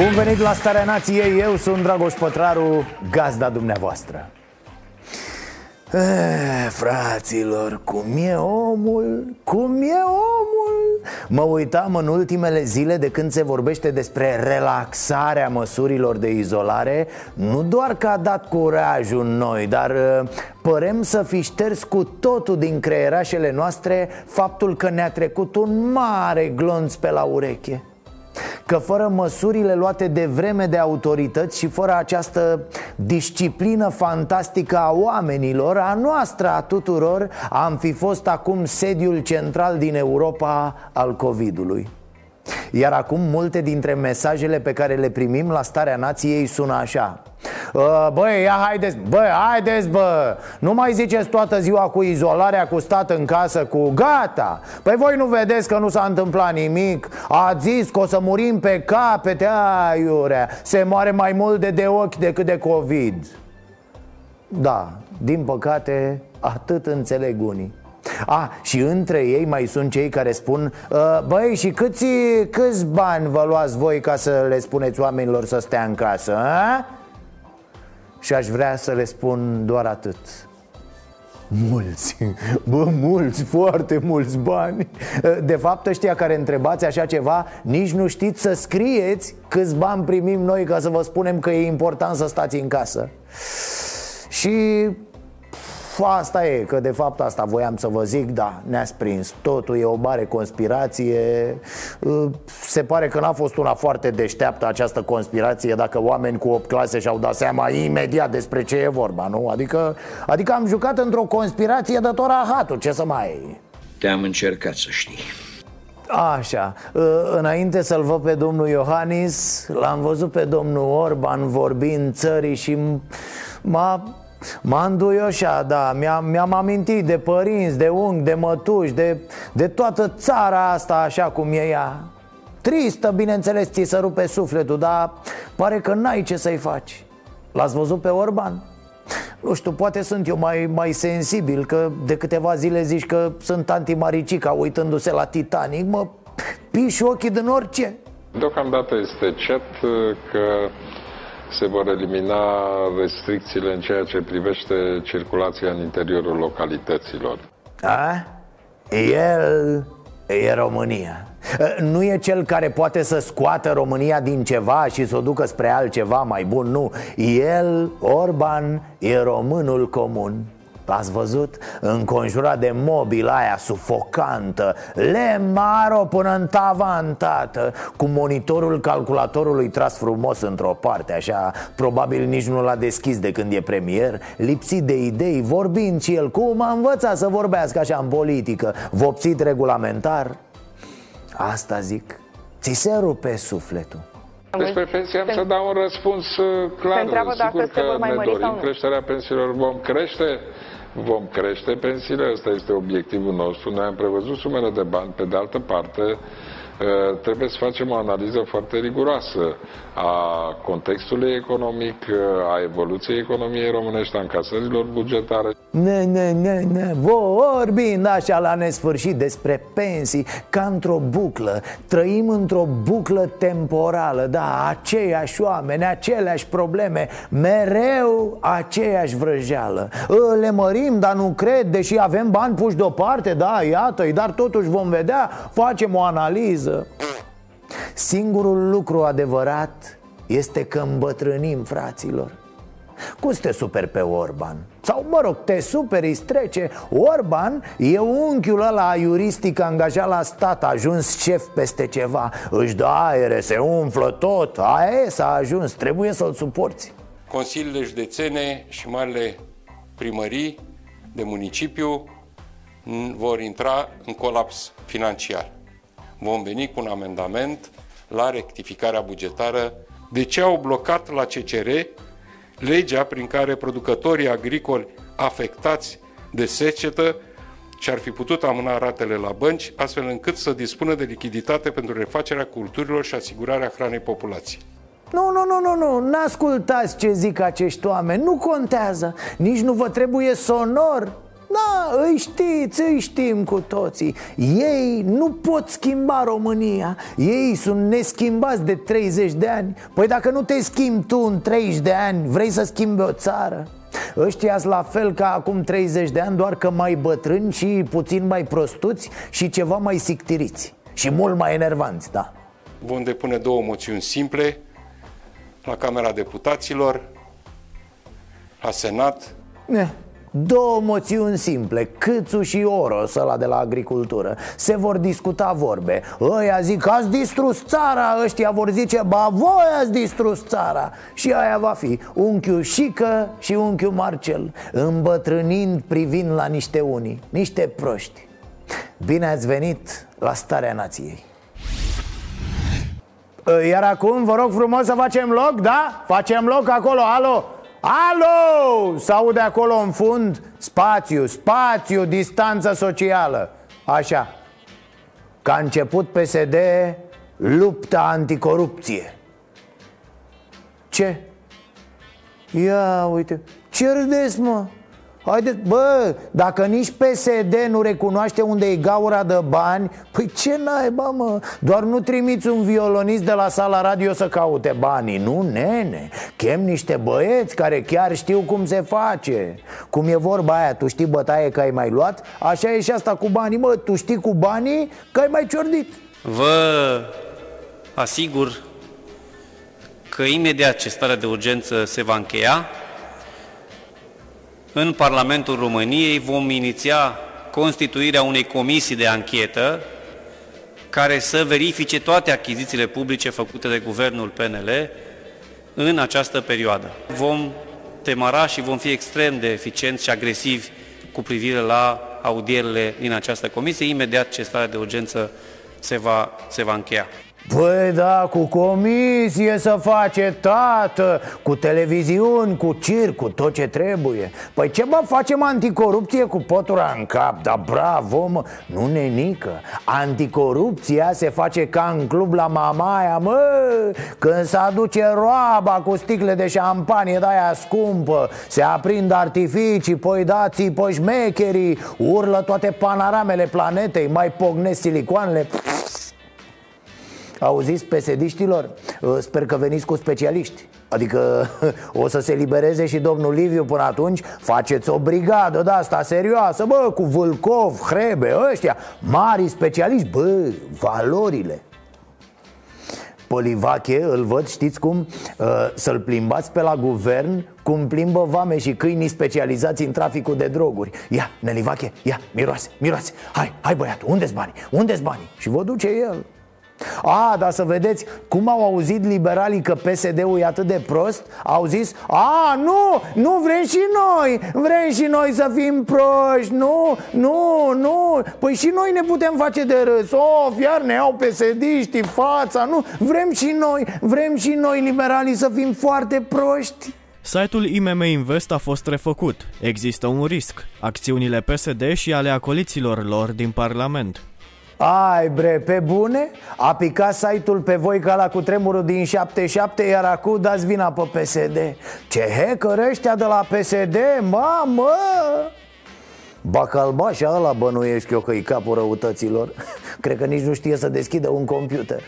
Bun venit la Starea Nației, eu sunt Dragoș Pătraru, gazda dumneavoastră Eh, fraților, cum e omul? Cum e omul? Mă uitam în ultimele zile de când se vorbește despre relaxarea măsurilor de izolare Nu doar că a dat curajul în noi, dar eh, părem să fi șters cu totul din creierașele noastre Faptul că ne-a trecut un mare glonț pe la ureche Că fără măsurile luate de vreme de autorități și fără această disciplină fantastică a oamenilor, a noastră, a tuturor, am fi fost acum sediul central din Europa al COVID-ului. Iar acum multe dintre mesajele pe care le primim la starea nației sună așa Uh, Băi, ia haideți, băi, haideți, bă. Nu mai ziceți toată ziua cu izolarea, cu stat în casă, cu gata. Păi voi nu vedeți că nu s-a întâmplat nimic. A zis că o să murim pe capete, aiurea. Se moare mai mult de de ochi decât de COVID. Da, din păcate, atât înțeleg unii. A, și între ei mai sunt cei care spun ă, Băi, și câți, câți bani vă luați voi ca să le spuneți oamenilor să stea în casă, a? Și aș vrea să le spun doar atât. Mulți, bă, mulți, foarte mulți bani. De fapt ăștia care întrebați așa ceva Nici nu știți să scrieți câți bani primim noi Ca să vă spunem că e important să stați în casă. Și asta e, că de fapt asta voiam să vă zic, da, ne-ați prins Totul e o mare conspirație. Uh, Se pare că n-a fost una foarte deșteaptă această conspirație Dacă oameni cu 8 clase și-au dat seama imediat despre ce e vorba, nu? Adică, adică am jucat într-o conspirație de tot rahatul, ce să mai... Te-am încercat să știi. Așa, uh, înainte să-l văd pe domnul Iohannis L-am văzut pe domnul Orban vorbind țării și m-a M-a înduioșat, da, mi-am, mi-am amintit de părinți, de unghi, de mătuși, de, de toată țara asta așa cum e ea. Tristă, bineînțeles, ți se rupe sufletul, dar pare că n-ai ce să-i faci. L-ați văzut pe Orban? Nu știu, poate sunt eu mai, mai sensibil Că de câteva zile zici că sunt antimaricica uitându-se la Titanic Mă piși ochii din orice. Deocamdată este cert că se vor elimina restricțiile în ceea ce privește circulația în interiorul localităților. A? El e România nu e cel care poate să scoată România din ceva și să o ducă spre altceva mai bun, nu El, Orban, e românul comun L-ați văzut? Înconjurat de mobila aia sufocantă Lemaro până în tavan, tată Cu monitorul calculatorului tras frumos într-o parte Așa, probabil nici nu l-a deschis de când e premier Lipsit de idei, vorbind și el Cum a învățat să vorbească așa în politică Vopsit regulamentar. Asta zic. Ți se rupe sufletul. Despre pensie am să dau un răspuns uh, clar. Sigur că ne dorim creșterea pensiilor, vom crește vom crește pensiile, ăsta este obiectivul nostru. Noi am prevăzut sumele de bani, pe de altă parte, ă, trebuie să facem o analiză foarte riguroasă a contextului economic, a evoluției economiei românești, a încasărilor bugetare. Ne, ne, ne, ne, vorbind așa la nesfârșit despre pensii, ca într-o buclă Trăim într-o buclă temporală, da, aceiași oameni, aceleași probleme Mereu aceeași vrăjeală Le mărim, dar nu cred, deși avem bani puși deoparte, da, iată-i Dar totuși vom vedea, facem o analiză Singurul lucru adevărat este că îmbătrânim, fraților. Cum te super pe Orban? Sau, mă rog, te superi, îți trece. Orban e unchiul ăla iuristic angajat la stat Ajuns șef peste ceva. Își dă aere, se umflă tot. Aia e, s-a ajuns, trebuie să-l suporți. Consiliile județene și marile primării de municipiu vor intra în colaps financiar vom veni cu un amendament la rectificarea bugetară. De ce au blocat la CCR legea prin care producătorii agricoli afectați de secetă și ar fi putut amâna ratele la bănci, astfel încât să dispună de lichiditate pentru refacerea culturilor și asigurarea hranei populației. Nu, nu, nu, nu, nu, n-ascultați ce zic acești oameni, nu contează, nici nu vă trebuie sonor da, îi știți, îi știm cu toții. Ei nu pot schimba România. Ei sunt neschimbați de 30 de ani. Păi dacă nu te schimbi tu în 30 de ani Vrei să schimbi o țară? Ăștia la fel ca acum 30 de ani Doar că mai bătrâni și puțin mai prostuți Și ceva mai sictiriți. Și mult mai enervanți, da. Vom depune două moțiuni simple La Camera Deputaților La Senat ne. Două moțiuni simple, Câțu și Oros, ăla de la agricultură. Se vor discuta vorbe. Ăia zic, ați distrus țara. Ăștia vor zice, ba voi ați distrus țara. Și aia va fi. Unchiul Șică și unchiul Marcel Îmbătrânind privind la niște unii Niște proști. Bine ați venit la Starea Nației. Iar acum vă rog frumos să facem loc, da? Facem loc acolo, alo Alo! S-aude acolo în fund Spațiu, spațiu, distanță socială Așa Că a început PSD lupta anticorupție Ce? Ia uite Ce râdeți mă? Haideți, bă, dacă nici PSD nu recunoaște unde e gaura de bani Păi ce naiba, mă? Doar nu trimiți un violonist de la sala radio să caute banii Nu, nene? Chem niște băieți care chiar știu cum se face. Cum e vorba aia, tu știi bătaie că ai mai luat? Așa e și asta cu banii, mă, tu știi cu banii că ai mai ciordit. Vă asigur că imediat ce starea de urgență se va încheia în Parlamentul României vom iniția constituirea unei comisii de anchetă care să verifice toate achizițiile publice făcute de guvernul PNL în această perioadă. Vom temara și vom fi extrem de eficienți și agresivi cu privire la audierile din această comisie, imediat ce starea de urgență se va, se va încheia. Păi da, cu comisie să face, tată Cu televiziuni, cu circ, cu tot ce trebuie. Păi ce bă, facem anticorupție cu potura în cap? Da bravo, mă, nu nenică. Anticorupția se face ca în club la mamaia, mă Când se aduce roaba cu sticle de șampanie de aia scumpă Se aprind artificii, păi dați păi șmecherii Urlă toate panoramele planetei, mai pognesc silicoanele Auziți, pesediștilor? Uh, sper că veniți cu specialiști Adică o să se libereze și domnul Liviu până atunci Faceți o brigadă de asta serioasă Bă, cu Vâlcov, Hrebe, ăștia Mari specialiști, bă, valorile Polivache, îl văd, știți cum? Uh, să-l plimbați pe la guvern Cum plimbă vame și câinii specializați în traficul de droguri Ia, Nelivache, ia, miroase, miroase Hai, hai băiatul, unde-s banii? Unde-s banii? Și vă duce el a, dar să vedeți cum au auzit liberalii că PSD-ul e atât de prost Au zis, a, nu, nu vrem și noi Vrem și noi să fim proști Nu, nu, nu Păi și noi ne putem face de râs Of, iar ne au psd fața Nu, vrem și noi, vrem și noi liberalii să fim foarte proști Site-ul IMM Invest a fost refăcut. Există un risc. Acțiunile PSD și ale acoliților lor din Parlament. Ai bre, pe bune? A picat site-ul pe voi ca la cutremurul din 77 Iar acum dați vina pe PSD Ce hacker ăștia de la PSD, mamă! Bacalbașa ăla bănuiesc eu că e capul răutăților Cred că nici nu știe să deschidă un computer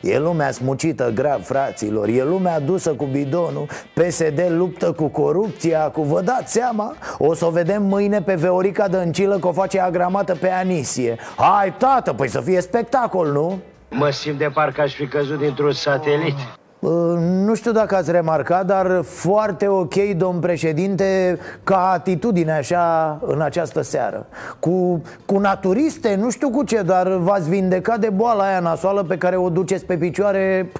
E lumea smucită grav, fraților E lumea dusă cu bidonul. PSD luptă cu corupția Cu vă dați seama? O să o vedem mâine pe Veorica Dăncilă Că o face agramată pe Anisie. Hai, tată, păi să fie spectacol, nu? Mă simt de parcă aș fi căzut dintr-un satelit nu știu dacă ați remarcat, dar foarte ok, domn președinte, ca atitudine așa în această seară. Cu, cu naturiste, nu știu cu ce, dar v-ați vindecat de boala aia nasoală pe care o duceți pe picioare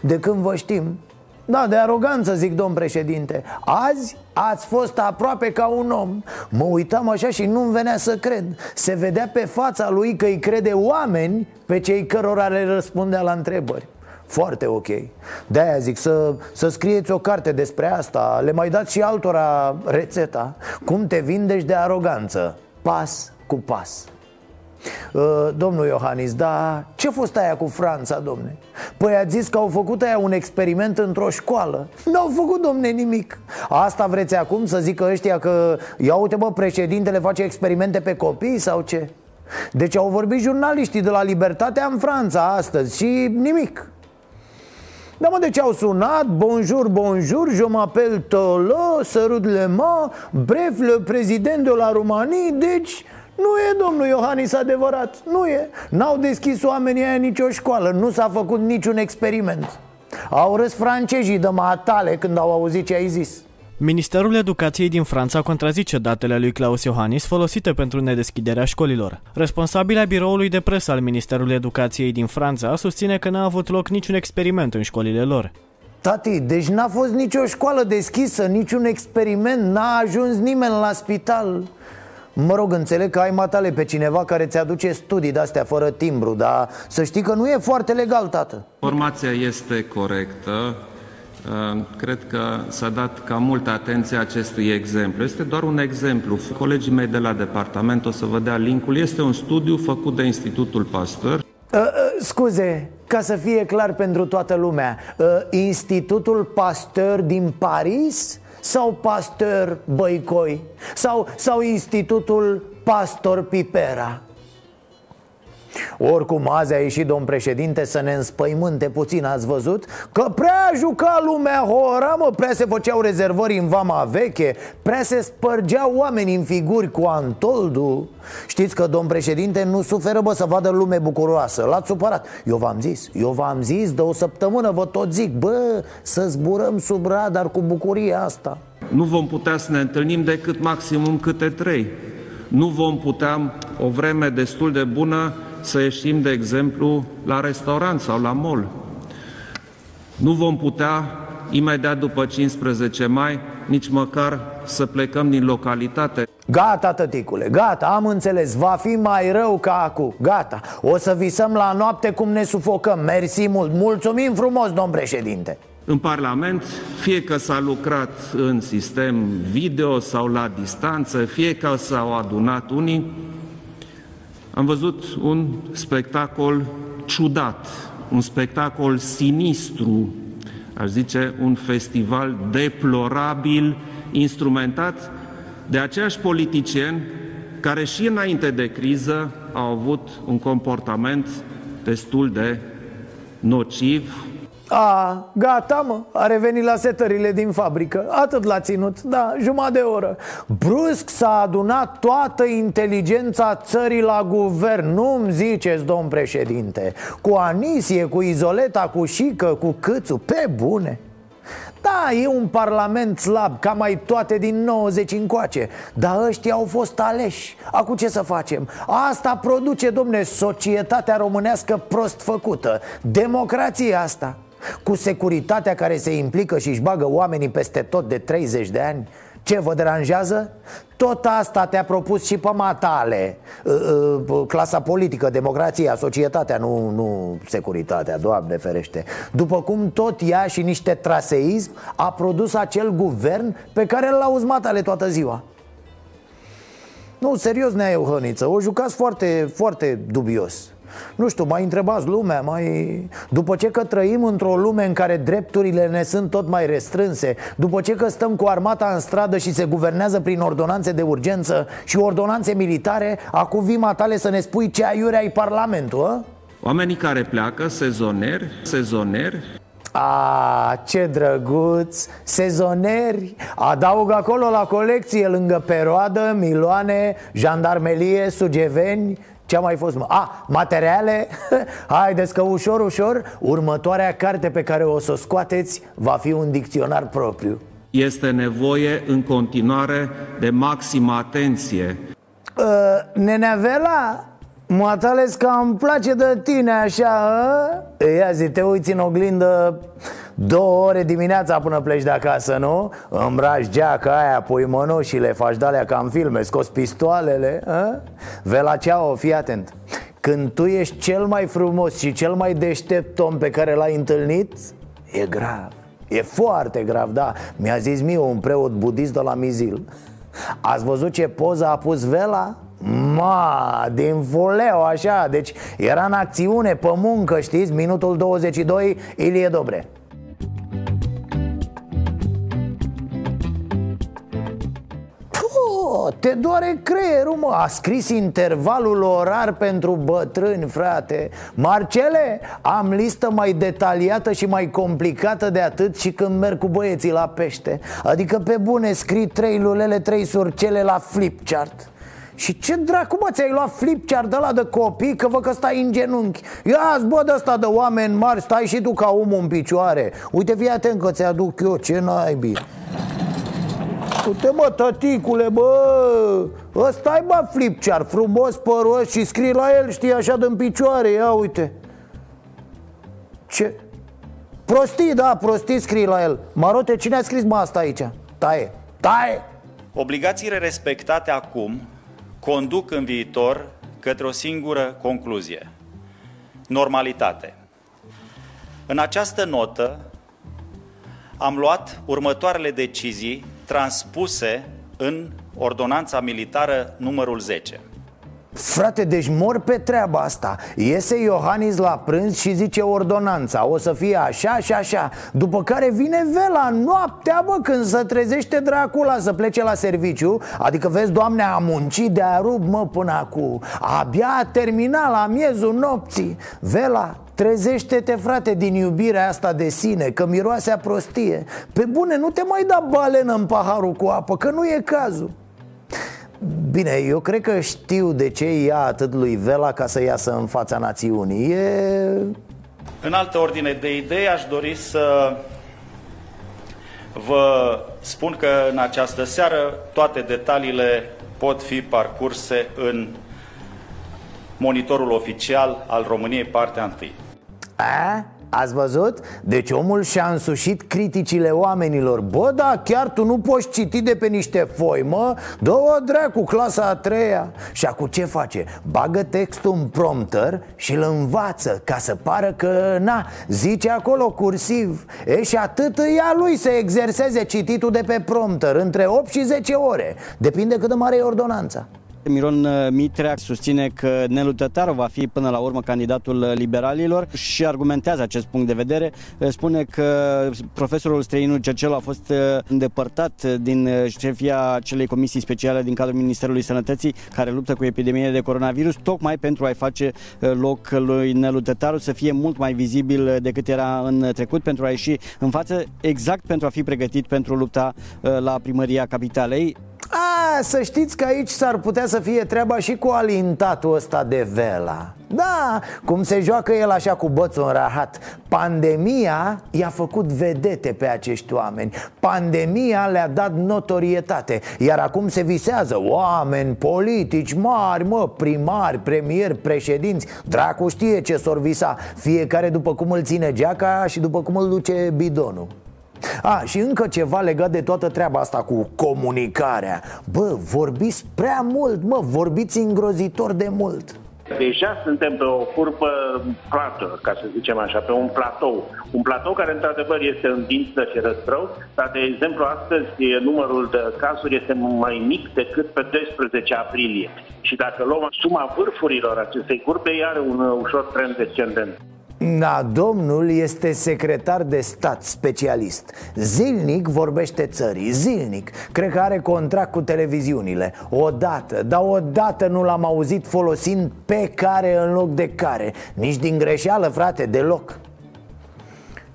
de când vă știm. Da, de aroganță, zic domn președinte. Azi ați fost aproape ca un om. Mă uitam așa și nu-mi venea să cred. Se vedea pe fața lui că îi crede oameni Pe cei cărora le răspundea la întrebări foarte ok. De-aia zic să, să scrieți o carte despre asta. Le mai dați și altora rețeta. Cum te vindești de aroganță. Pas cu pas. Uh, domnul Iohannis, dar ce fost aia cu Franța, domne? Păi a zis că au făcut aia un experiment într-o școală. N-au făcut, domne, nimic. Asta vreți acum să zică ăștia că Ia uite, bă, președintele face experimente pe copii sau ce? Deci au vorbit jurnaliștii de la Libertatea în Franța astăzi și nimic da, mă, deci au sunat Bonjour, bonjour, je m'appelle Tolo Sărut le ma Bref, le président de la Romanie Deci nu e, domnul Iohannis, adevărat Nu e. N-au deschis oamenii aia nicio școală Nu s-a făcut niciun experiment. Au râs francezii de matale când au auzit ce ai zis Ministerul Educației din Franța contrazice datele lui Claus Iohannis folosite pentru nedeschiderea școlilor. Responsabilea biroului de presă al Ministerului Educației din Franța susține că n-a avut loc niciun experiment în școlile lor. Tati, deci n-a fost nicio școală deschisă, niciun experiment, n-a ajuns nimeni la spital Mă rog, înțeleg că ai matale pe cineva care ți-aduce studii de-astea fără timbru Dar să știi că nu e foarte legal, tată Formația este corectă uh, Cred că s-a dat ca multă atenție acestui exemplu. Este doar un exemplu. Colegii mei de la departament o să vă dea linkul. Este un studiu făcut de Institutul Pasteur. Uh, uh, scuze, ca să fie clar pentru toată lumea uh, Institutul Pasteur din Paris sau Pasteur Băicoi sau, sau Institutul Pastor Pipera oricum, azi a ieșit domn președinte să ne înspăimânte puțin, ați văzut? Că prea juca lumea hora, mă, prea se făceau rezervări în vama veche Prea se spărgeau oameni în figuri cu Antoldu. Știți că domn președinte nu suferă, bă, să vadă lume bucuroasă. L-ați supărat. Eu v-am zis, eu v-am zis de o săptămână, vă tot zic Bă, să zburăm sub radar cu bucuria asta. Nu vom putea să ne întâlnim decât maximum câte trei. Nu vom putea o vreme destul de bună să ieșim, de exemplu, la restaurant sau la mall. Nu vom putea, imediat după 15 mai, nici măcar să plecăm din localitate. Gata, tăticule, gata, am înțeles. Va fi mai rău ca acum, gata O să visăm la noapte cum ne sufocăm. Mersi mult, mulțumim frumos, domn președinte. În Parlament, fie că s-a lucrat în sistem video sau la distanță, fie că s-au adunat unii, am văzut un spectacol ciudat, un spectacol sinistru, aș zice un festival deplorabil, instrumentat de aceiași politicieni care și înainte de criză au avut un comportament destul de nociv, a, gata mă, a revenit la setările din fabrică. Atât l-a ținut, da, jumătate de oră. Brusc s-a adunat toată inteligența țării la guvern. Nu-mi ziceți, domn președinte Cu Anisie, cu Izoleta, cu Șică, cu Câțu, pe bune. Da, e un parlament slab, ca mai toate din 90 încoace Dar ăștia au fost aleși. Acum ce să facem? Asta produce, domne, societatea românească prost făcută. Democrația asta cu securitatea care se implică și își bagă oamenii peste tot de 30 de ani ce vă deranjează? Tot asta te-a propus și pe matale. Uh, uh, Clasa politică, democrația, societatea, nu, nu securitatea, Doamne ferește. După cum tot ea și niște traseism a produs acel guvern pe care l-a uzmat ale toată ziua. Nu, serios, Nea Euhăniță, o jucați foarte, foarte dubios nu știu, mai întrebați lumea, mai... După ce că trăim într-o lume în care drepturile ne sunt tot mai restrânse După ce că stăm cu armata în stradă și se guvernează prin ordonanțe de urgență și ordonanțe militare Acum vii matale să ne spui ce aiure ai Parlamentul, a? Oamenii care pleacă, sezoneri, sezoneri, a, ce drăguț, sezoneri! Adaug acolo la colecție Lângă peroadă, miloane, jandarmelie, sugeveni ce a mai fost? Mă? A, materiale? Haideți că ușor, ușor Următoarea carte pe care o să o scoateți Va fi un dicționar propriu Este nevoie în continuare de maximă atenție uh, Nenea Vela, mă că îmi place de tine așa a? Ia zi, te uiți în oglindă Două ore dimineața până pleci de acasă, nu? Îmbraci geaca aia, pui mănușile, faci de ca în filme, scoți pistoalele a? Vela ceau, fii atent Când tu ești cel mai frumos și cel mai deștept om pe care l-ai întâlnit E grav E foarte grav, da Mi-a zis mie un preot budist de la Mizil Ați văzut ce poză a pus Vela? Ma, din fuleu așa Deci era în acțiune, pe muncă, știți? Minutul 22, Ilie Dobre te doare creierul, mă. A scris intervalul orar pentru bătrâni, frate. Marcele, am listă mai detaliată și mai complicată de atât și când merg cu băieții la pește. Adică pe bune scrii trei lulele, trei surcele la flipchart și ce dracu mă, ți-ai luat flipchart de la de copii? Că vă că stai în genunchi. Ia-ți bă de ăsta de oameni mari, stai și tu ca omul în picioare. Uite, fii atent că ți-aduc eu, ce naibii Uite mă, tăticule, bă ăsta e bă flipchart, frumos, păros și scrii la el, știi, așa de picioare Ia uite Ce? Prostii, da, prostii scrii la el Marote, cine a scris mă asta aici? Taie, taie Obligațiile respectate acum conduc în viitor către o singură concluzie. Normalitate. În această notă am luat următoarele decizii transpuse în ordonanța militară numărul 10. Frate, deci mor pe treaba asta. Iese Iohannis la prânz și zice ordonanța. O să fie așa și așa. După care vine vela noaptea, bă, când se trezește Dracula să plece la serviciu. Adică vezi, doamne, a muncit de-a rup, mă, până acum. Abia a terminat la miezul nopții. Vela, Trezește-te, frate, din iubirea asta de sine Că miroase a prostie. Pe bune, nu te mai da balenă în paharul cu apă Că nu e cazul Bine, eu cred că știu de ce ia atât lui Vela ca să iasă în fața națiunii E... În altă ordine de idei aș dori să vă spun că în această seară toate detaliile pot fi parcurse în monitorul oficial al României, partea 1. A? Ați văzut? Deci omul și-a însușit criticile oamenilor. Bă, da, chiar tu nu poți citi de pe niște foi, mă? Dă-o dracu, clasa a treia. Și acum ce face? Bagă textul în prompter și îl învață Ca să pară că, na, zice acolo cursiv. E și atât ia lui să exerseze cititul de pe prompter Între 8 și 10 ore. Depinde cât de mare e ordonanța Miron uh, Mitrea susține că Nelu Tătaru va fi până la urmă candidatul uh, liberalilor și argumentează acest punct de vedere. Uh, spune că profesorul străinul Cercelu a fost îndepărtat din șefia celei comisii speciale din cadrul Ministerului Sănătății care luptă cu epidemia de coronavirus, tocmai pentru a-i face loc lui Nelu Tătaru să fie mult mai vizibil decât era în trecut, pentru a ieși în față, exact pentru a fi pregătit pentru lupta la primăria capitalei. A, să știți că aici s-ar putea să fie treaba și cu alintatul ăsta de vela. Da, cum se joacă el așa cu bățul în rahat. Pandemia i-a făcut vedete pe acești oameni. Pandemia le-a dat notorietate. Iar acum se visează oameni politici mari, mă, primari, premieri, președinți. Dracu știe ce s-or visa. Fiecare după cum îl ține geaca și după cum îl duce bidonul a, și încă ceva legat de toată treaba asta cu comunicarea Bă, vorbiți prea mult, mă, vorbiți îngrozitor de mult Deja suntem pe o curbă plată, ca să zicem așa, pe un platou. Un platou care, într-adevăr, este în dință și răstrău, dar, de exemplu, astăzi numărul de cazuri este mai mic decât pe 12 aprilie. Și dacă luăm suma vârfurilor acestei curbe, are un ușor trend descendent. Da, domnul este secretar de stat specialist Zilnic vorbește țării, zilnic Cred că are contract cu televiziunile Odată, dar odată nu l-am auzit folosind pe care în loc de care Nici din greșeală, frate, deloc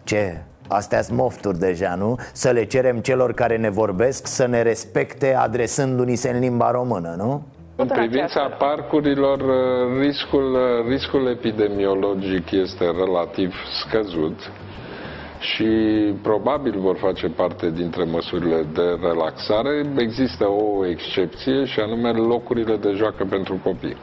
Ce? Astea sunt mofturi deja, nu? Să le cerem celor care ne vorbesc să ne respecte adresându-ni se în limba română, nu? În privința parcurilor, uh, riscul, uh, riscul epidemiologic este relativ scăzut și probabil vor face parte dintre măsurile de relaxare. Există o excepție și anume locurile de joacă pentru copii.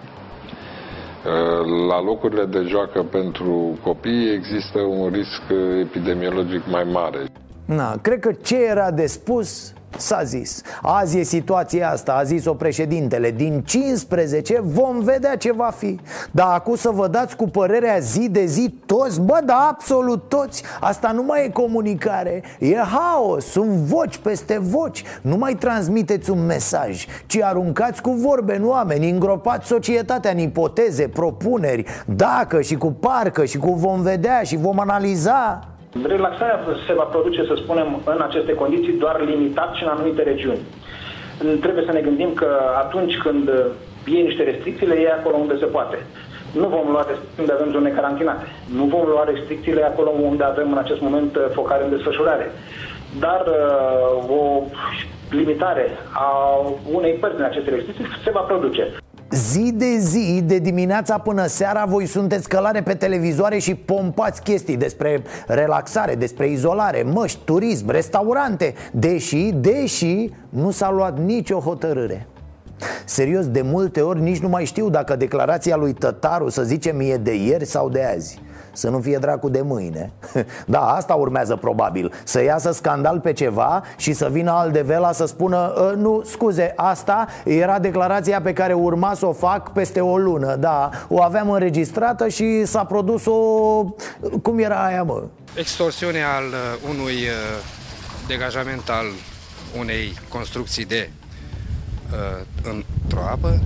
la locurile de joacă pentru copii există un risc epidemiologic mai mare. Na, cred că ce era de spus S-a zis Azi e situația asta, a zis-o președintele. Din 15 vom vedea ce va fi. Dar acum să vă dați cu părerea zi de zi toți Bă, da, absolut toți. Asta nu mai e comunicare E haos, sunt voci peste voci. Nu mai transmiteți un mesaj Ci aruncați cu vorbe în oameni Îngropați societatea în ipoteze, propuneri. Dacă și cu parcă și cu vom vedea și vom analiza Relaxarea se va produce, să spunem, în aceste condiții doar limitat și în anumite regiuni. Trebuie să ne gândim că atunci când e niște restricții, le e acolo unde se poate. Nu vom lua restricții unde avem zone carantinate. Nu vom lua restricțiile acolo unde avem în acest moment focare în desfășurare. Dar uh, o limitare a unei părți din aceste restricții se va produce. Zi de zi, de dimineața până seara Voi sunteți călare pe televizoare și pompați chestii Despre relaxare, despre izolare, măști, turism, restaurante. Deși, deși nu s-a luat nicio hotărâre. Serios, de multe ori nici nu mai știu dacă declarația lui Tătaru, să zicem, e de ieri sau de azi să nu fie dracu de mâine. Da, asta urmează probabil. Să iasă scandal pe ceva și să vină Aldevela să spună ă, Nu, scuze, asta era declarația pe care urma să o fac peste o lună. Da, o aveam înregistrată și s-a produs o... Cum era aia, mă? Extorsiune al uh, unui uh, degajament al unei construcții de uh, într-o apă?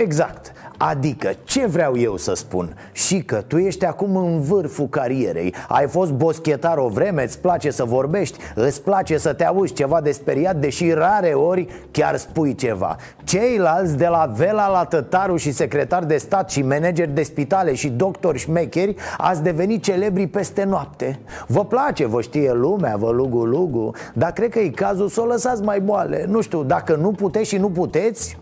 Exact Adică, ce vreau eu să spun? Și că tu ești acum în vârful carierei. Ai fost boschetar o vreme, îți place să vorbești Îți place să te auzi ceva de speriat Deși rare ori chiar spui ceva. Ceilalți de la Vela la Tătaru și secretar de stat și manageri de spitale și doctori șmecheri Ați devenit celebri peste noapte. Vă place, vă știe lumea, vă lugu-lugu Dar cred că e cazul să o lăsați mai moale. Nu știu, dacă nu puteți și nu puteți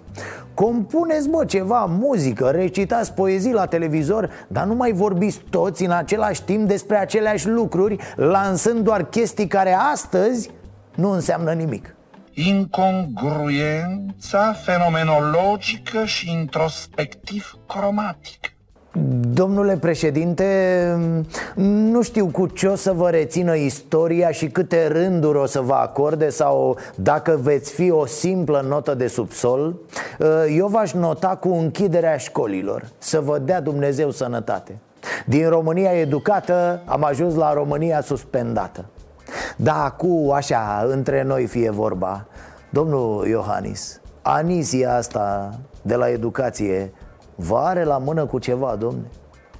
Compuneți, mă, ceva, muzică, recitați poezii la televizor Dar nu mai vorbiți toți în același timp despre aceleași lucruri Lansând doar chestii care astăzi nu înseamnă nimic. Incongruența fenomenologică și introspectiv cromatică Domnule președinte, nu știu cu ce o să vă rețină istoria și câte rânduri o să vă acorde sau dacă veți fi o simplă notă de subsol. Eu v-aș nota cu închiderea școlilor, să vă dea Dumnezeu sănătate. Din România educată am ajuns la România suspendată. Da, cu așa, între noi fie vorba. Domnul Iohannis, anisia asta de la educație Vă are la mână cu ceva, domne?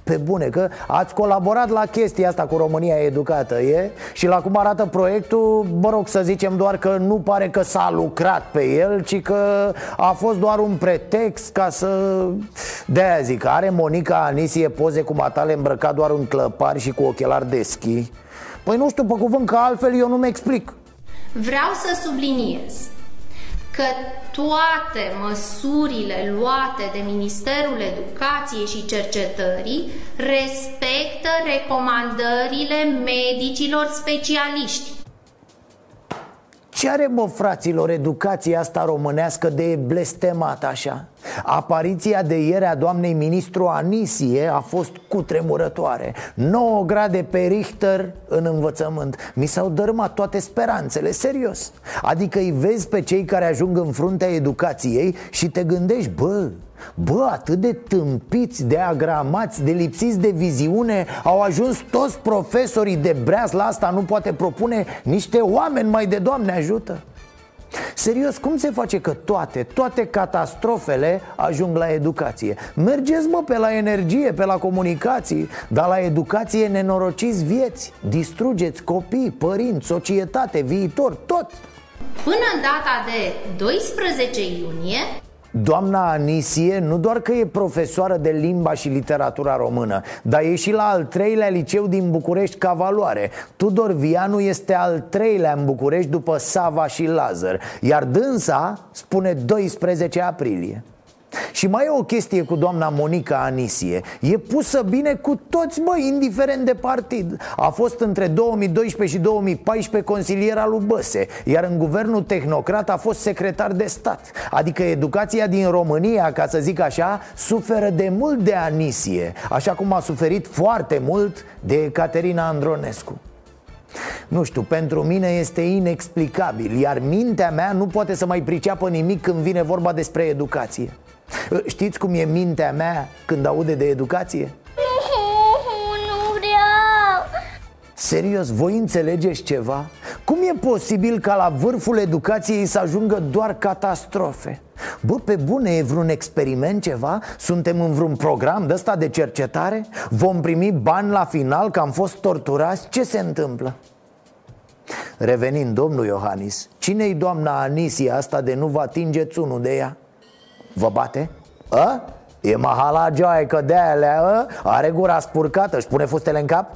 Pe bune, că ați colaborat la chestia asta cu România Educată, e? Și la cum arată proiectul, mă rog să zicem doar că nu pare că s-a lucrat pe el Ci că a fost doar un pretext ca să... De-aia zic, are Monica Anisie poze cu matale îmbrăcat doar în clăpari și cu ochelari de schi Păi nu știu, pe cuvânt, că altfel eu nu-mi explic Vreau să subliniez că toate măsurile luate de Ministerul Educației și Cercetării respectă recomandările medicilor specialiști. Ce are, mă, fraților, educația asta românească de blestemat așa? Apariția de ieri a doamnei ministru Anisie a fost cutremurătoare. 9 grade pe Richter în învățământ. Mi s-au dărâmat toate speranțele, serios. Adică îi vezi pe cei care ajung în fruntea educației și te gândești, bă, Bă, atât de tâmpiți, de agramați, de lipsiți de viziune Au ajuns toți profesorii de breaz la asta Nu poate propune niște oameni mai de Doamne ajută. Serios, cum se face că toate, toate catastrofele ajung la educație? Mergeți mă pe la energie, pe la comunicații Dar la educație nenorociți vieți. Distrugeți copii, părinți, societate, viitor, tot. Până în data de 12 iunie Doamna Anisie nu doar că e profesoară de limba și literatura română Dar e și la al treilea liceu din București ca valoare. Tudor Vianu este al treilea în București după Sava și Lazar Iar dânsa spune 12 aprilie Și mai e o chestie cu doamna Monica Anisie. E pusă bine cu toți, băi, indiferent de partid. A fost între 2012 și 2014 consiliera lui Băse Iar în guvernul tehnocrat a fost secretar de stat. Adică educația din România, ca să zic așa, suferă de mult de Anisie Așa cum a suferit foarte mult de Caterina Andronescu. Nu știu, pentru mine este inexplicabil Iar mintea mea nu poate să mai priceapă nimic când vine vorba despre educație Știți cum e mintea mea când aude de educație? Nu vreau Serios, voi înțelegeți ceva? Cum e posibil ca la vârful educației să ajungă doar catastrofe? Bă, pe bune, e vreun experiment ceva? Suntem în vreun program de ăsta de cercetare? Vom primi bani la final că am fost torturați? Ce se întâmplă? Revenind, domnul Iohannis, cine-i doamna Anisia asta de nu vă atingeți unul de ea? Vă bate? A? E mahala joaică de alea, a? Are gura spurcată, își pune fustele în cap?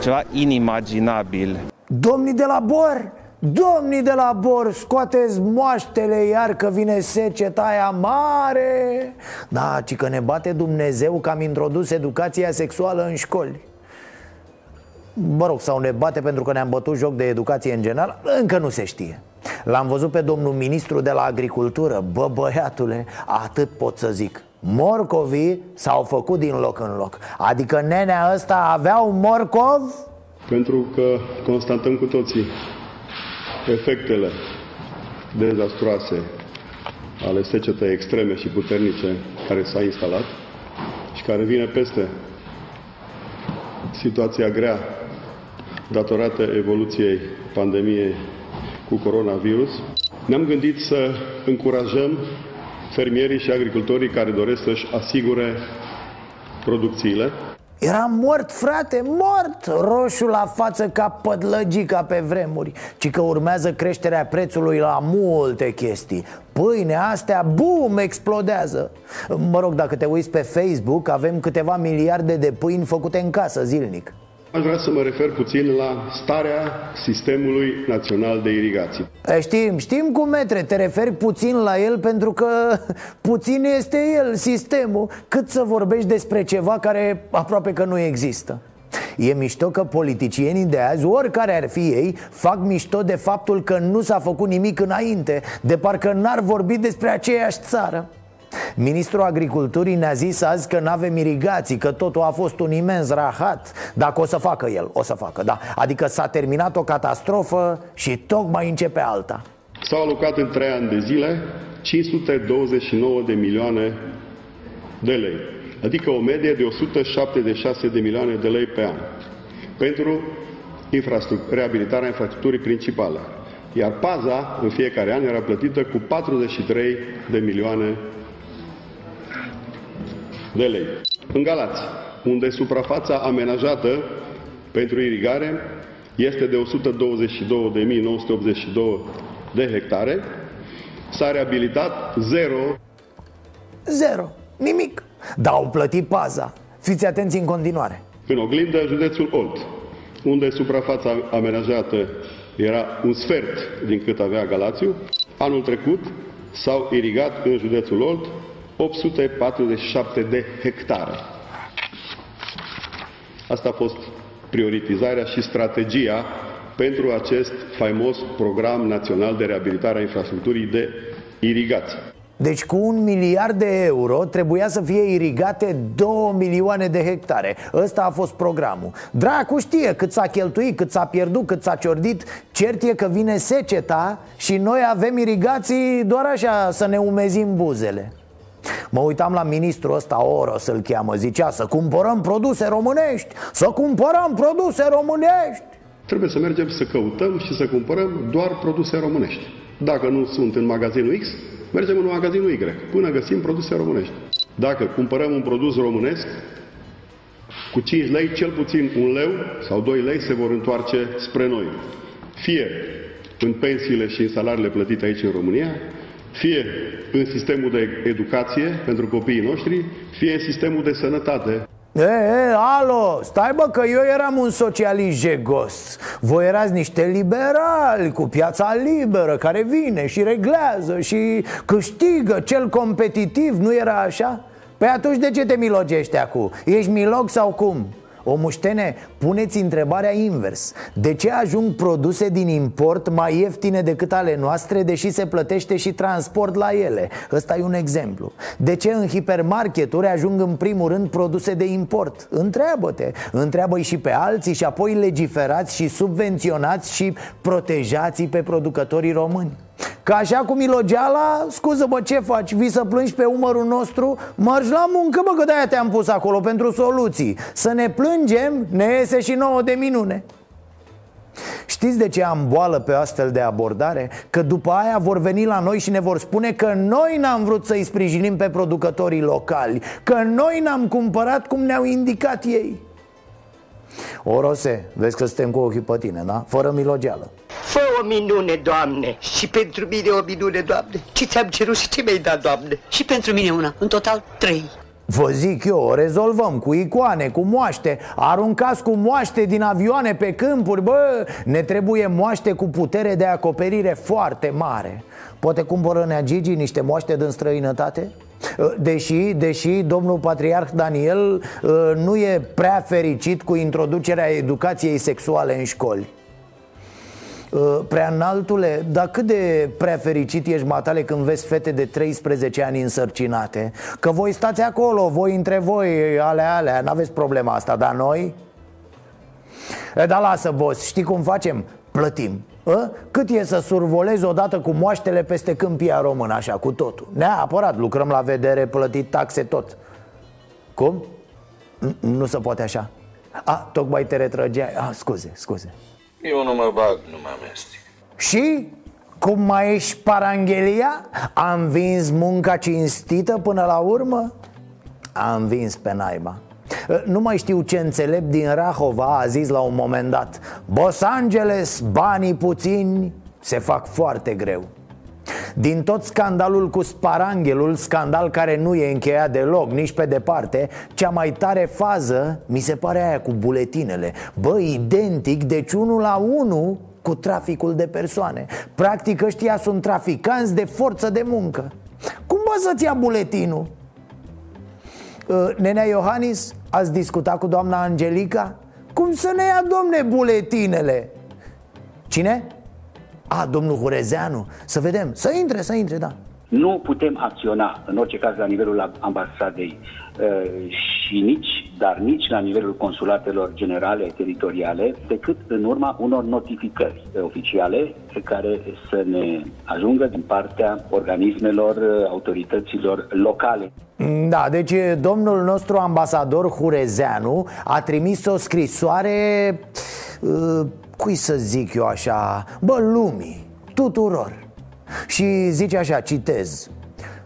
Ceva inimaginabil Domnii de la bor, domnii de la bor, scoateți moaștele iar că vine seceta aia mare Da, ci că ne bate Dumnezeu că am introdus educația sexuală în școli Mă rog, sau ne bate pentru că ne-am bătut joc de educație în general Încă nu se știe L-am văzut pe domnul ministru de la agricultură. Bă, băiatule, atât pot să zic. Morcovii s-au făcut din loc în loc. Adică nenea ăsta avea un morcov? Pentru că constatăm cu toții efectele dezastroase ale secetei extreme și puternice care s-a instalat și care vine peste situația grea datorată evoluției pandemiei cu coronavirus, ne-am gândit să încurajăm fermierii și agricultorii care doresc să-și asigure producțiile. Era mort, frate, mort Roșu la față ca pădlăgica pe vremuri Ci că urmează creșterea prețului la multe chestii. Pâine, astea, bum, explodează. Mă rog, dacă te uiți pe Facebook Avem câteva miliarde de pâini făcute în casă zilnic Aș vrea să mă refer puțin la starea sistemului național de irigații. Știm, știm cu metre, te referi puțin la el pentru că puțin este el, sistemul Cât să vorbești despre ceva care aproape că nu există E mișto că politicienii de azi, oricare ar fi ei, fac mișto de faptul că nu s-a făcut nimic înainte De parcă n-ar vorbi despre aceeași țară Ministrul Agriculturii ne-a zis azi că nu avem irigații, că totul a fost un imens rahat. Dacă o să facă el, o să facă, da. Adică s-a terminat o catastrofă și tocmai începe alta. S-au alocat în trei ani de zile 529 de milioane de lei. Adică o medie de 176 de milioane de lei pe an. Pentru reabilitarea infrastructurii principale. Iar paza în fiecare an era plătită cu 43 de milioane de lei. În Galați, unde suprafața amenajată pentru irigare este de 122.982 de hectare, s-a reabilitat zero. Zero. Nimic. Dar au plătit paza. Fiți atenți în continuare. În oglindă, județul Olt, unde suprafața amenajată era un sfert din cât avea Galațiu, anul trecut s-au irigat în județul Olt 847 de hectare. Asta a fost prioritizarea și strategia pentru acest faimos program național de reabilitare a infrastructurii de irigație. Deci cu un miliard de euro trebuia să fie irigate 2 milioane de hectare Ăsta a fost programul Dracu știe cât s-a cheltuit, cât s-a pierdut, cât s-a ciordit Cert e că vine seceta și noi avem irigații doar așa să ne umezim buzele Mă uitam la ministrul ăsta, Oro să-l cheamă Zicea să cumpărăm produse românești Să cumpărăm produse românești. Trebuie să mergem să căutăm și să cumpărăm doar produse românești. Dacă nu sunt în magazinul X, mergem în magazinul Y Până găsim produse românești. Dacă cumpărăm un produs românesc Cu 5 lei, cel puțin un leu sau 2 lei se vor întoarce spre noi. Fie în pensiile și în salariile plătite aici în România fie în sistemul de educație pentru copiii noștri, fie în sistemul de sănătate. E, e, alo, stai bă că eu eram un socialist jegos Voi erați niște liberali cu piața liberă care vine și reglează și câștigă cel competitiv, nu era așa? Păi atunci de ce te milogești acum? Ești milog sau cum? O muștene, puneți întrebarea invers. De ce ajung produse din import mai ieftine decât ale noastre Deși se plătește și transport la ele? Ăsta e un exemplu. De ce în hipermarketuri ajung în primul rând produse de import? Întreabă-te. Întreabă-i și pe alții și apoi legiferați și subvenționați și protejați pe producătorii români Că așa cu milogeala, scuză-mă, ce faci? Vii să plângi pe umărul nostru? Mărgi la muncă, bă, că de-aia te-am pus acolo pentru soluții Să ne plângem, ne iese și nouă de minune Știți de ce am boală pe astfel de abordare? Că după aia vor veni la noi și ne vor spune că noi n-am vrut să-i sprijinim pe producătorii locali Că noi n-am cumpărat cum ne-au indicat ei Orose, vezi că suntem cu ochii pe tine, da? Fără milogeală. Fă o minune, Doamne Și pentru mine o minune, Doamne. Ce ți-am cerut și ce mi-ai dat, Doamne? Și pentru mine una, în total trei. Vă zic eu, o rezolvăm cu icoane, cu moaște Aruncați cu moaște din avioane pe câmpuri Bă, ne trebuie moaște cu putere de acoperire foarte mare. Poate cumpără Nea Gigi niște moaște din străinătate? Deși, deși domnul patriarh Daniel nu e prea fericit cu introducerea educației sexuale în școli Prea înaltule, dar cât de prea fericit ești, matale, când vezi fete de 13 ani însărcinate? Că voi stați acolo, voi între voi, alea, alea, n-aveți problema asta, dar noi? E, dar lasă, boss, știi cum facem? Plătim a? Cât e să survolezi odată cu moaștele peste câmpia română, așa, cu totul Neapărat, lucrăm la vedere, plătit taxe, tot Cum? Nu se poate așa A, tocmai te retrăgeai A, scuze, scuze Eu nu mă bag, nu mă amestec Și? Cum mai ești paranghelia? Am vins munca cinstită până la urmă? Am vins pe naiba nu mai știu ce înțelept din Rahova a zis la un moment dat. Los Angeles, banii puțini, se fac foarte greu. Din tot scandalul cu Sparanghelul, scandal care nu e încheiat deloc, nici pe departe Cea mai tare fază mi se pare aia cu buletinele. Bă, identic, deci unul la unul cu traficul de persoane. Practic ăștia sunt traficanți de forță de muncă. Cum bă să-ți ia buletinul? Uh, Nenea Iohannis, ați discutat cu doamna Angelica? Cum să ne ia, domne, buletinele? Cine? A, domnul Hurezeanu Să vedem, să intre, să intre, da Nu putem acționa, în orice caz, la nivelul ambasadei uh, și nici, dar nici la nivelul consulatelor generale teritoriale, decât în urma unor notificări oficiale pe care să ne ajungă din partea organismelor, autorităților locale. Da, deci domnul nostru ambasador Hurezeanu a trimis o scrisoare, uh, cui să zic eu așa, bă, lumii, tuturor Și zice așa, citez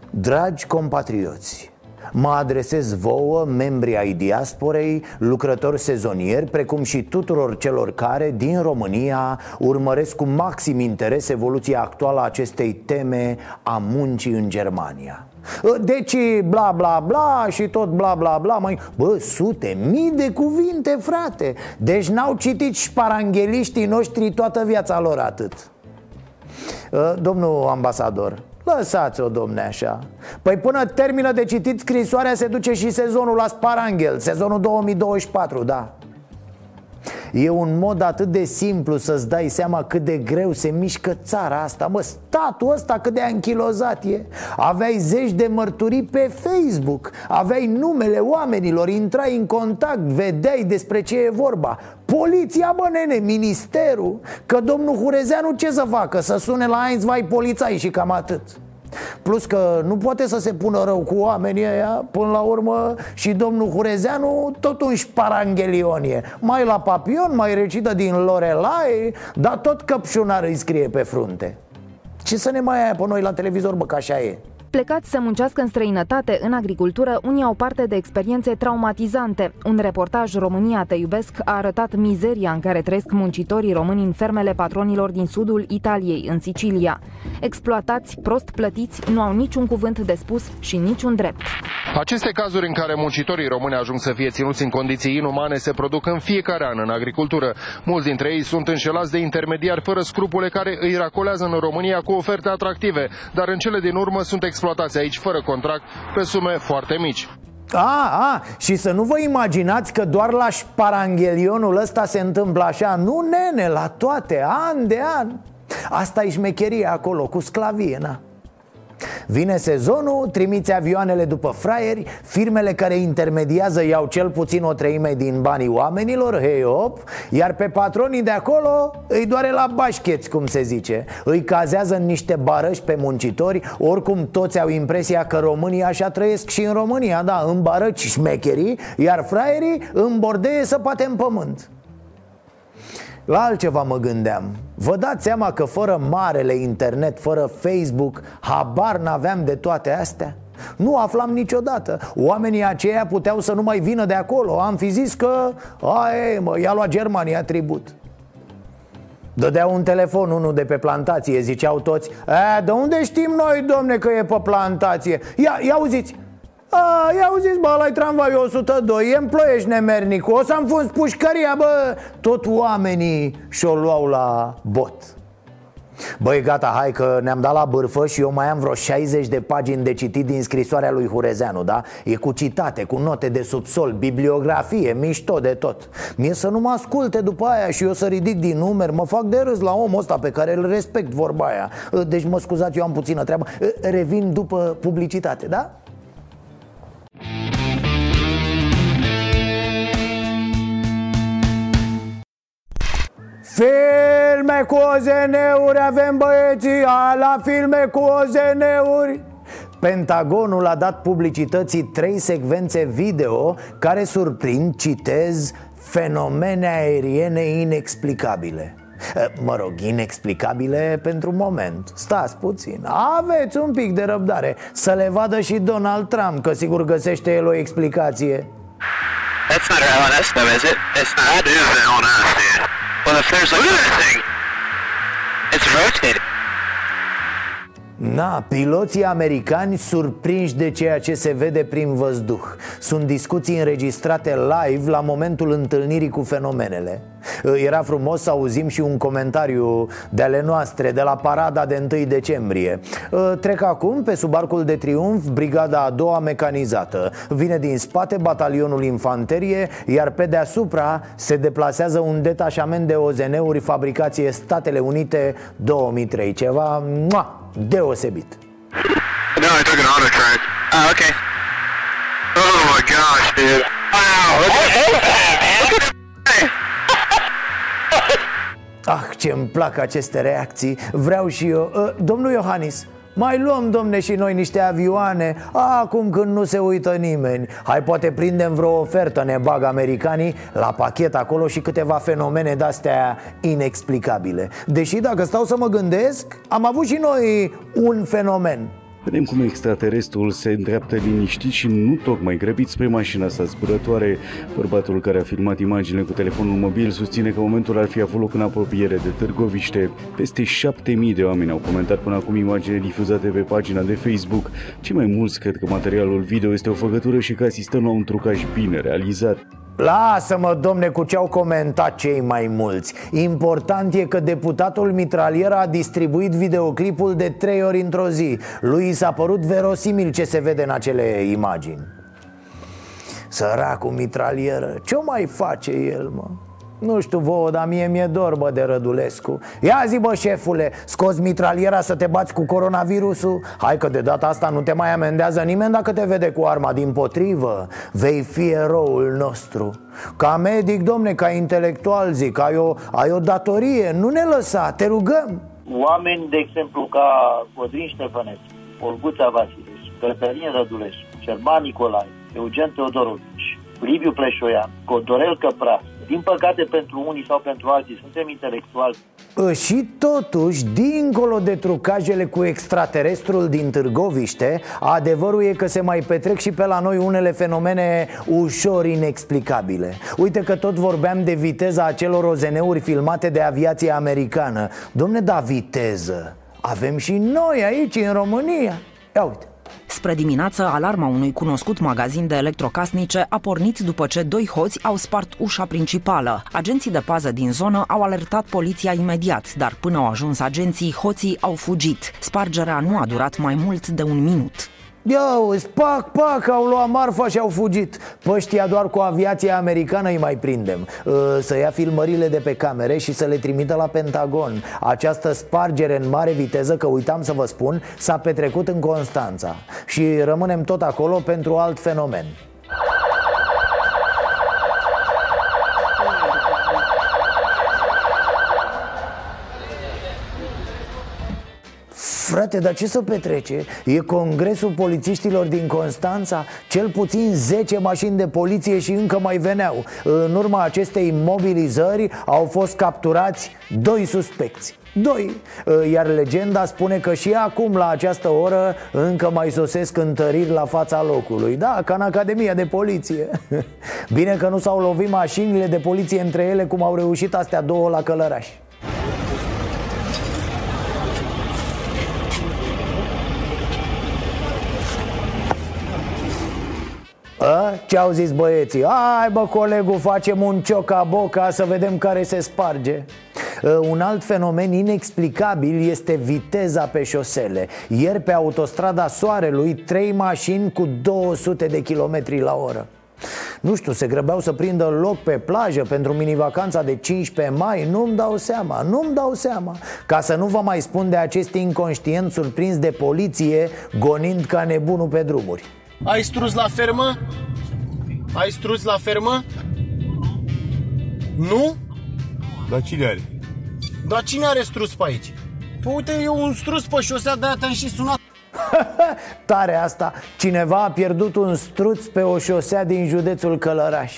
Dragi compatrioți, Mă adresez vouă, membrii ai diasporei, lucrători sezonieri, precum și tuturor celor care, din România, urmăresc cu maxim interes evoluția actuală a acestei teme a muncii în Germania. Deci, bla bla bla și tot bla bla bla mai... Bă, sute, mii de cuvinte, frate Deci n-au citit șparangheliștii noștri toată viața lor atât Domnul ambasador, Lăsați-o, domne, așa. Păi până termină de citit scrisoarea se duce și sezonul la Sparanghel Sezonul 2024, da E un mod atât de simplu să-ți dai seama cât de greu se mișcă țara asta. Mă, statul ăsta cât de anchilozat e. Aveai zeci de mărturii pe Facebook. Aveai numele oamenilor, intrai în contact, vedeai despre ce e vorba. Poliția, bă, nene, ministerul. Că domnul Hurezeanu ce să facă? Să sune la vai polițai și cam atât Plus că nu poate să se pună rău cu oamenii ăia Până la urmă și domnul Hurezeanu tot un șparanghelionie Mai la papion, mai recită din Lorelai Dar tot căpșunar îi scrie pe frunte. Ce să ne mai aia pe noi la televizor, bă, că așa e Plecați să muncească în străinătate, în agricultură, unii au parte de experiențe traumatizante. Un reportaj România Te Iubesc a arătat mizeria în care trăiesc muncitorii români în fermele patronilor din sudul Italiei, în Sicilia. Exploatați, prost plătiți, nu au niciun cuvânt de spus și niciun drept. Aceste cazuri în care muncitorii români ajung să fie ținuți în condiții inumane se produc în fiecare an în agricultură. Mulți dintre ei sunt înșelați de intermediari fără scrupule care îi racolează în România cu oferte atractive, dar în cele din urmă sunt exploatați aici fără contract pe sume foarte mici. A, a, și să nu vă imaginați că doar la șparanghelionul ăsta se întâmplă așa. Nu, nene, la toate, an de an. Asta e șmecheria acolo, cu sclavie, na Vine sezonul, trimiți avioanele după fraieri Firmele care intermediază iau cel puțin o treime din banii oamenilor Hei op Iar pe patronii de acolo îi doare la bașcheți, cum se zice. Îi cazează în niște barăși pe muncitori Oricum toți au impresia că românii așa trăiesc și în România Da, în barăci șmecherii Iar fraierii în bordeie să poate în pământ la altceva mă gândeam Vă dați seama că fără marele internet, fără Facebook Habar n-aveam de toate astea? Nu aflam niciodată Oamenii aceia puteau să nu mai vină de acolo Am fi zis că Aie, mă, i-a luat Germania tribut Dădea un telefon unul de pe plantație Ziceau toți E, de unde știm noi, domne, că e pe plantație? Ia, ia auziți, a, ia auziți, bă, ăla tramvai 102, e în ploiești nemernic O să-mi fost pușcăria, bă. Tot oamenii și-o luau la bot. Băi, gata, hai că ne-am dat la bârfă și eu mai am vreo 60 de pagini de citit din scrisoarea lui Hurezeanu, da? E cu citate, cu note de subsol, bibliografie, mișto de tot. Mie să nu mă asculte după aia și eu să ridic din numeri Mă fac de râs la omul ăsta pe care îl respect vorba aia. Deci mă scuzați, eu am puțină treabă. Revin după publicitate, da? Filme cu OZN-uri avem băieții la filme cu OZN-uri Pentagonul a dat publicității trei secvențe video care surprind, citez, fenomene aeriene inexplicabile Mă rog, inexplicabile pentru moment Stați puțin, aveți un pic de răbdare Să le vadă și Donald Trump, că sigur găsește el o explicație That's not LNS though, is it? It's not. That is LNS, dude. Well, if there's like a thing, it's rotated. Na, piloții americani surprinși de ceea ce se vede prin văzduh. Sunt discuții înregistrate live la momentul întâlnirii cu fenomenele. Era frumos să auzim și un comentariu de ale noastre de la parada de 1 decembrie. Trec acum pe sub arcul de triumf brigada a doua mecanizată. Vine din spate batalionul infanterie Iar pe deasupra se deplasează un detașament de OZN-uri fabricație Statele Unite 2003 Ceva mua, deosebit No, I took an auto track. Oh, okay. Oh my gosh, dude. Wow, look at that. Ah, ce-mi plac aceste reacții Vreau și eu uh, Domnul Iohannis, mai luăm, domne, și noi niște avioane Acum când nu se uită nimeni. Hai, poate prindem vreo ofertă, ne bag americanii La pachet acolo și câteva fenomene de-astea inexplicabile. Deși dacă stau să mă gândesc Am avut și noi un fenomen Vedem cum extraterestrul se îndreaptă liniștit și nu tocmai grăbit spre mașina sa zburătoare. Bărbatul care a filmat imaginile cu telefonul mobil susține că momentul ar fi avut loc în apropiere de Târgoviște. Peste 7000 de oameni au comentat până acum imagine difuzate pe pagina de Facebook. Cei mai mulți cred că materialul video este o făcătură și că asistăm la un trucaj bine realizat. Lasă-mă, domne, cu ce au comentat cei mai mulți. Important e că deputatul Mitralier a distribuit videoclipul de trei ori într-o zi. Lui s-a părut verosimil ce se vede în acele imagini. Săracul mitralieră, ce mai face el, mă? Nu știu vouă, dar mie mi-e dor, bă, de Rădulescu. Ia zi, bă, șefule, scoți mitraliera să te bați cu coronavirusul? Hai că de data asta nu te mai amendează nimeni dacă te vede cu arma din potrivă. Vei fi eroul nostru. Ca medic, domne, ca intelectual, zic, ai o, ai o datorie, nu ne lăsa, te rugăm. Oameni, de exemplu, ca Codrin Ștefănescu, Olguța Vasilescu, Cătălin Rădulescu, Cerman Nicolae, Eugen Teodorovici, Liviu Pleșoian, Codorel Căpras, din păcate pentru unii sau pentru alții suntem intelectuali. Ă, și totuși, dincolo de trucajele cu extraterestrul din Târgoviște Adevărul e că se mai petrec și pe la noi unele fenomene ușor inexplicabile. Uite că tot vorbeam de viteza acelor OZN-uri filmate de aviație americană. Domne, da viteză! Avem și noi aici, în România. Ia uite Spre dimineață, alarma unui cunoscut magazin de electrocasnice a pornit după ce doi hoți au spart ușa principală. Agenții de pază din zonă au alertat poliția imediat, dar până au ajuns agenții, hoții au fugit. Spargerea nu a durat mai mult de un minut. Ia uzi, pac, pac, au luat marfa și au fugit. Păștia doar cu aviația americană îi mai prindem. Ă, Să ia filmările de pe camere și să le trimită la Pentagon. Această spargere în mare viteză, că uitam să vă spun, s-a petrecut în Constanța. Și rămânem tot acolo pentru alt fenomen Frate, dar ce să petrece? E congresul polițiștilor din Constanța? Cel puțin 10 mașini de poliție și încă mai veneau În urma acestei mobilizări au fost capturați doi suspecți Doi. Iar legenda spune că și acum, la această oră, încă mai sosesc întăriri la fața locului Da, ca în Academia de Poliție Bine că nu s-au lovit mașinile de poliție între ele cum au reușit astea două la Călărași A? Ce au zis băieții? Hai bă colegul, facem un cioca-boca să vedem care se sparge. Un alt fenomen inexplicabil este viteza pe șosele. Ieri pe autostrada Soarelui, trei mașini cu 200 de km la oră. Nu știu, se grăbeau să prindă loc pe plajă pentru minivacanța de 15 mai? Nu-mi dau seama, nu-mi dau seama. Ca să nu vă mai spun de acest inconștient surprins de poliție Gonind ca nebunul pe drumuri ai strus la fermă? Ai strus la fermă? Nu? Dar cine are? Dar cine are strus pe aici? Păi uite, eu un strus pe șosea, de-aia te-am și sunat Tare asta Cineva a pierdut un struț pe o șosea din județul Călăraș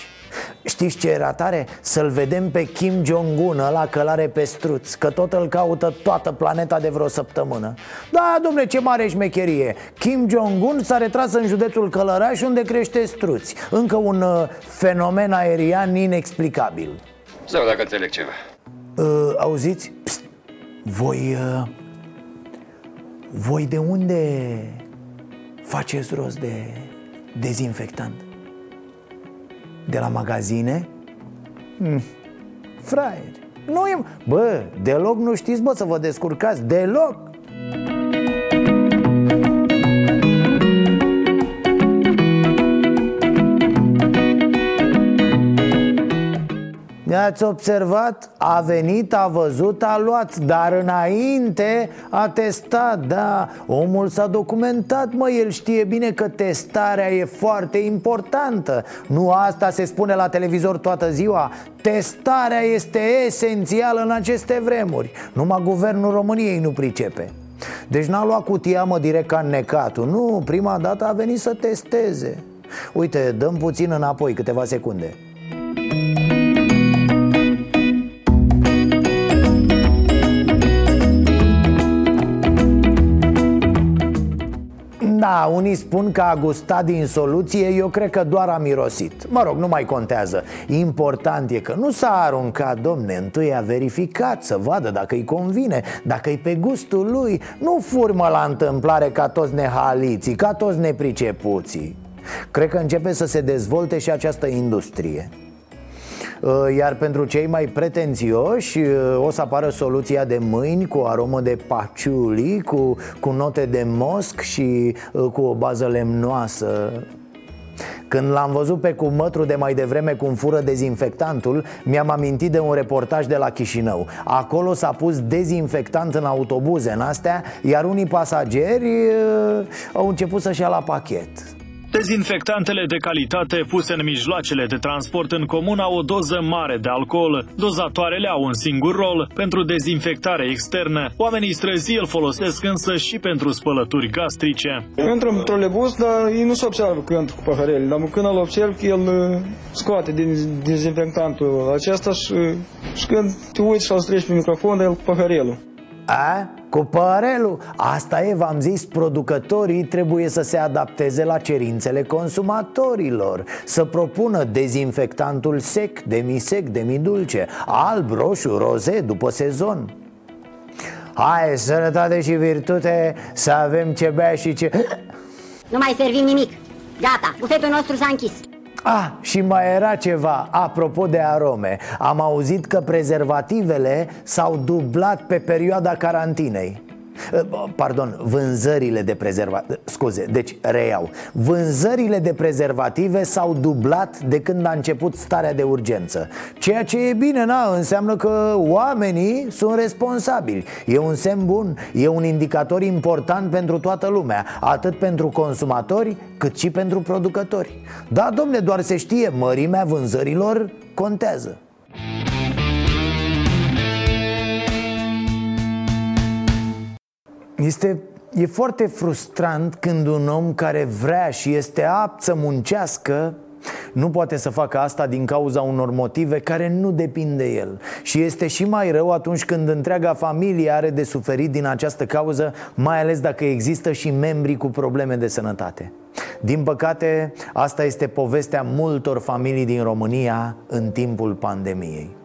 Știți ce era tare? Să-l vedem pe Kim Jong-un, la călare pe struț Că tot îl caută toată planeta de vreo săptămână Da, domne, ce mare șmecherie Kim Jong-un s-a retras în județul Călăraș unde crește struți Încă un uh, fenomen aerian inexplicabil Sau dacă înțeleg ceva uh, Auziți? Pst, voi... Uh, voi de unde faceți rost de dezinfectant? De la magazine? Hmm. Fraier Nu e... Bă, deloc nu știți, bă, să vă descurcați Deloc Ați observat? A venit, a văzut, a luat Dar înainte a testat, da. Omul s-a documentat, mă, el știe bine că testarea e foarte importantă. Nu asta se spune la televizor toată ziua. Testarea este esențială în aceste vremuri. Numai guvernul României nu pricepe. Deci n-a luat cutia mă direct ca necatul. Nu, prima dată a venit să testeze. Uite, dăm puțin înapoi, câteva secunde Da, unii spun că a gustat din soluție, eu cred că doar a mirosit. Mă rog, nu mai contează. Important e că nu s-a aruncat, domne Întâi a verificat să vadă dacă îi convine Dacă e pe gustul lui Nu furmă la întâmplare ca toți nehaliții Ca toți nepricepuții. Cred că începe să se dezvolte și această industrie. Uh, iar pentru cei mai pretențioși uh, o să apară soluția de mâini cu aromă de paciuli, cu, cu note de mosc și uh, cu o bază lemnoasă. Când l-am văzut pe cumătru de mai devreme cum fură dezinfectantul Mi-am amintit de un reportaj de la Chișinău. Acolo s-a pus dezinfectant în autobuze în astea Iar unii pasageri uh, au început să-și ia la pachet Dezinfectantele de calitate puse în mijloacele de transport în comun au o doză mare de alcool. Dozatoarele au un singur rol pentru dezinfectare externă. Oamenii străzi îl folosesc însă și pentru spălături gastrice. Intră în trolebus, dar ei nu se observă că intră cu paharele, dar când îl observ, el uh, scoate din dezinfectantul acesta și, și când te uiți și îl streci pe microfon, el cu paharelul. A? Cu părelul? Asta e, v-am zis, producătorii trebuie să se adapteze la cerințele consumatorilor Să propună dezinfectantul sec, demisec, demidulce Alb, roșu, roze, după sezon Hai, sănătate și virtute, să avem ce bea și ce... Nu mai servim nimic Gata, bufetul nostru s-a închis Ah, și mai era ceva, apropo de arome. Am auzit că prezervativele s-au dublat pe perioada carantinei. Eh, pardon, vânzările de prezervative Scuze, deci reiau. Vânzările de prezervative s-au dublat de când a început starea de urgență. Ceea ce e bine, na, înseamnă că oamenii sunt responsabili. E un semn bun, e un indicator important pentru toată lumea Atât pentru consumatori, cât și pentru producători. Da, domne, doar se știe, mărimea vânzărilor contează Este E foarte frustrant când un om care vrea și este apt să muncească nu poate să facă asta din cauza unor motive care nu depind de el. Și este și mai rău atunci când întreaga familie are de suferit din această cauză Mai ales dacă există și membri cu probleme de sănătate. Din păcate, asta este povestea multor familii din România în timpul pandemiei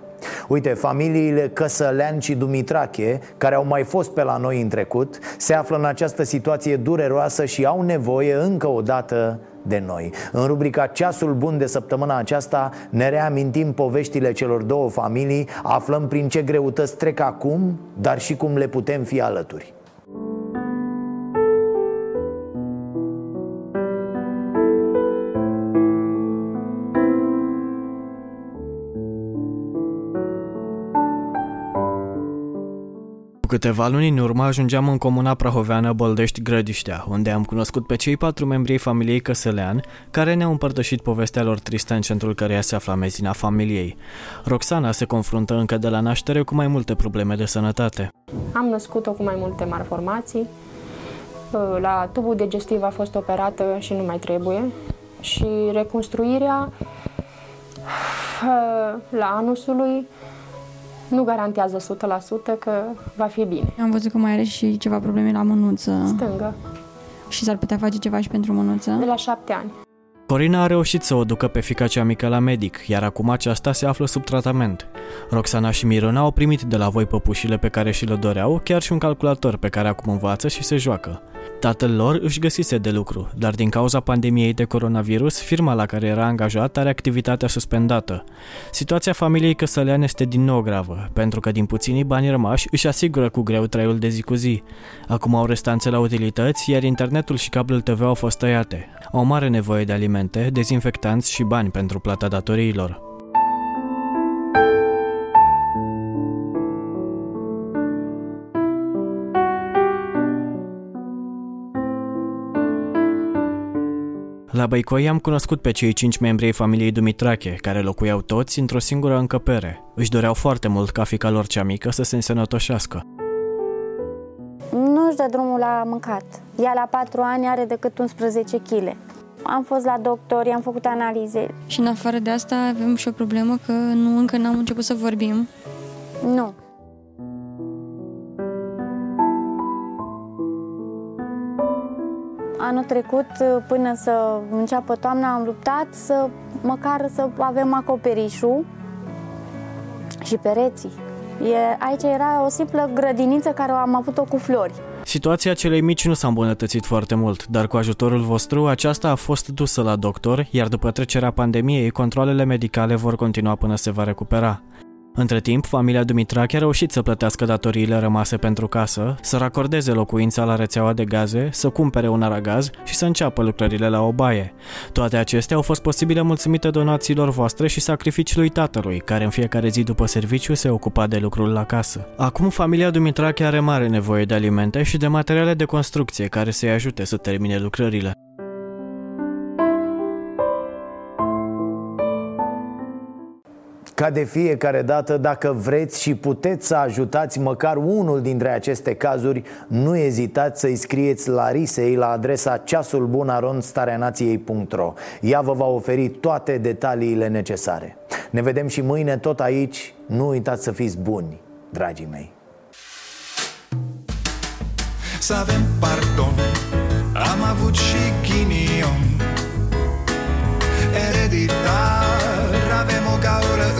Uite, familiile Căsălean și Dumitrache, care au mai fost pe la noi în trecut, se află în această situație dureroasă și au nevoie încă o dată de noi. În rubrica Ceasul Bun de săptămâna aceasta ne reamintim poveștile celor două familii, aflăm prin ce greutăți trec acum, dar și cum le putem fi alături. Câteva luni în urmă ajungeam în comuna prahoveană Boldești Grădiștea, unde am cunoscut pe cei patru membri ai familiei Căsălean, care ne-au împărtășit povestea lor tristă în centrul căreia se afla mezina familiei. Roxana se confruntă încă de la naștere cu mai multe probleme de sănătate. Am născut-o cu mai multe malformații. La tubul digestiv a fost operată și nu mai trebuie. Și reconstruirea la anusului nu garantează 100% că va fi bine. Am văzut că mai are și ceva probleme la mânuță. Stângă. Și s-ar putea face ceva și pentru mânuță? De la șapte ani. Corina a reușit să o ducă pe fica cea mică la medic, iar acum aceasta se află sub tratament. Roxana și Miruna au primit de la voi păpușile pe care și le doreau, chiar și un calculator pe care acum învață și se joacă. Tatăl lor își găsise de lucru, dar din cauza pandemiei de coronavirus, firma la care era angajat are activitatea suspendată. Situația familiei Căsălean este din nou gravă, pentru că din puținii bani rămași își asigură cu greu traiul de zi cu zi. Acum au restanțe la utilități, iar internetul și cablul TV au fost tăiate. Au mare nevoie de alimente, dezinfectanți și bani pentru plata datoriilor. La Băicoi am cunoscut pe cei cinci membri ai familiei Dumitrache, care locuiau toți într-o singură încăpere. Își doreau foarte mult ca fica lor cea mică să se însănătoșească. Nu-și dă drumul la mâncat. Ea la patru ani are decât 11 kg. Am fost la doctor, am făcut analize. Și în afară de asta avem și o problemă că nu, încă n-am început să vorbim. Nu. Anul trecut, până să înceapă toamna, am luptat să măcar să avem acoperișul și pereții. E, aici era o simplă grădiniță care am avut-o cu flori. Situația celei mici nu s-a îmbunătățit foarte mult, dar cu ajutorul vostru aceasta a fost dusă la doctor, iar după trecerea pandemiei, controlele medicale vor continua până se va recupera. Între timp, familia Dumitrache a reușit să plătească datoriile rămase pentru casă, să racordeze locuința la rețeaua de gaze, să cumpere un aragaz și să înceapă lucrările la o baie. Toate acestea au fost posibile mulțumite donațiilor voastre și sacrificiului tatălui, care în fiecare zi după serviciu se ocupa de lucrul la casă. Acum familia Dumitrache are mare nevoie de alimente și de materiale de construcție care să-i ajute să termine lucrările. Ca de fiecare dată, dacă vreți și puteți să ajutați măcar unul dintre aceste cazuri Nu ezitați să-i scrieți la Risei la adresa ceasulbunaronstareanației.ro Ea vă va oferi toate detaliile necesare. Ne vedem și mâine tot aici. Nu uitați să fiți buni, dragii mei. Să avem pardon. Am avut și ghinion. Ereditar Avem o gaură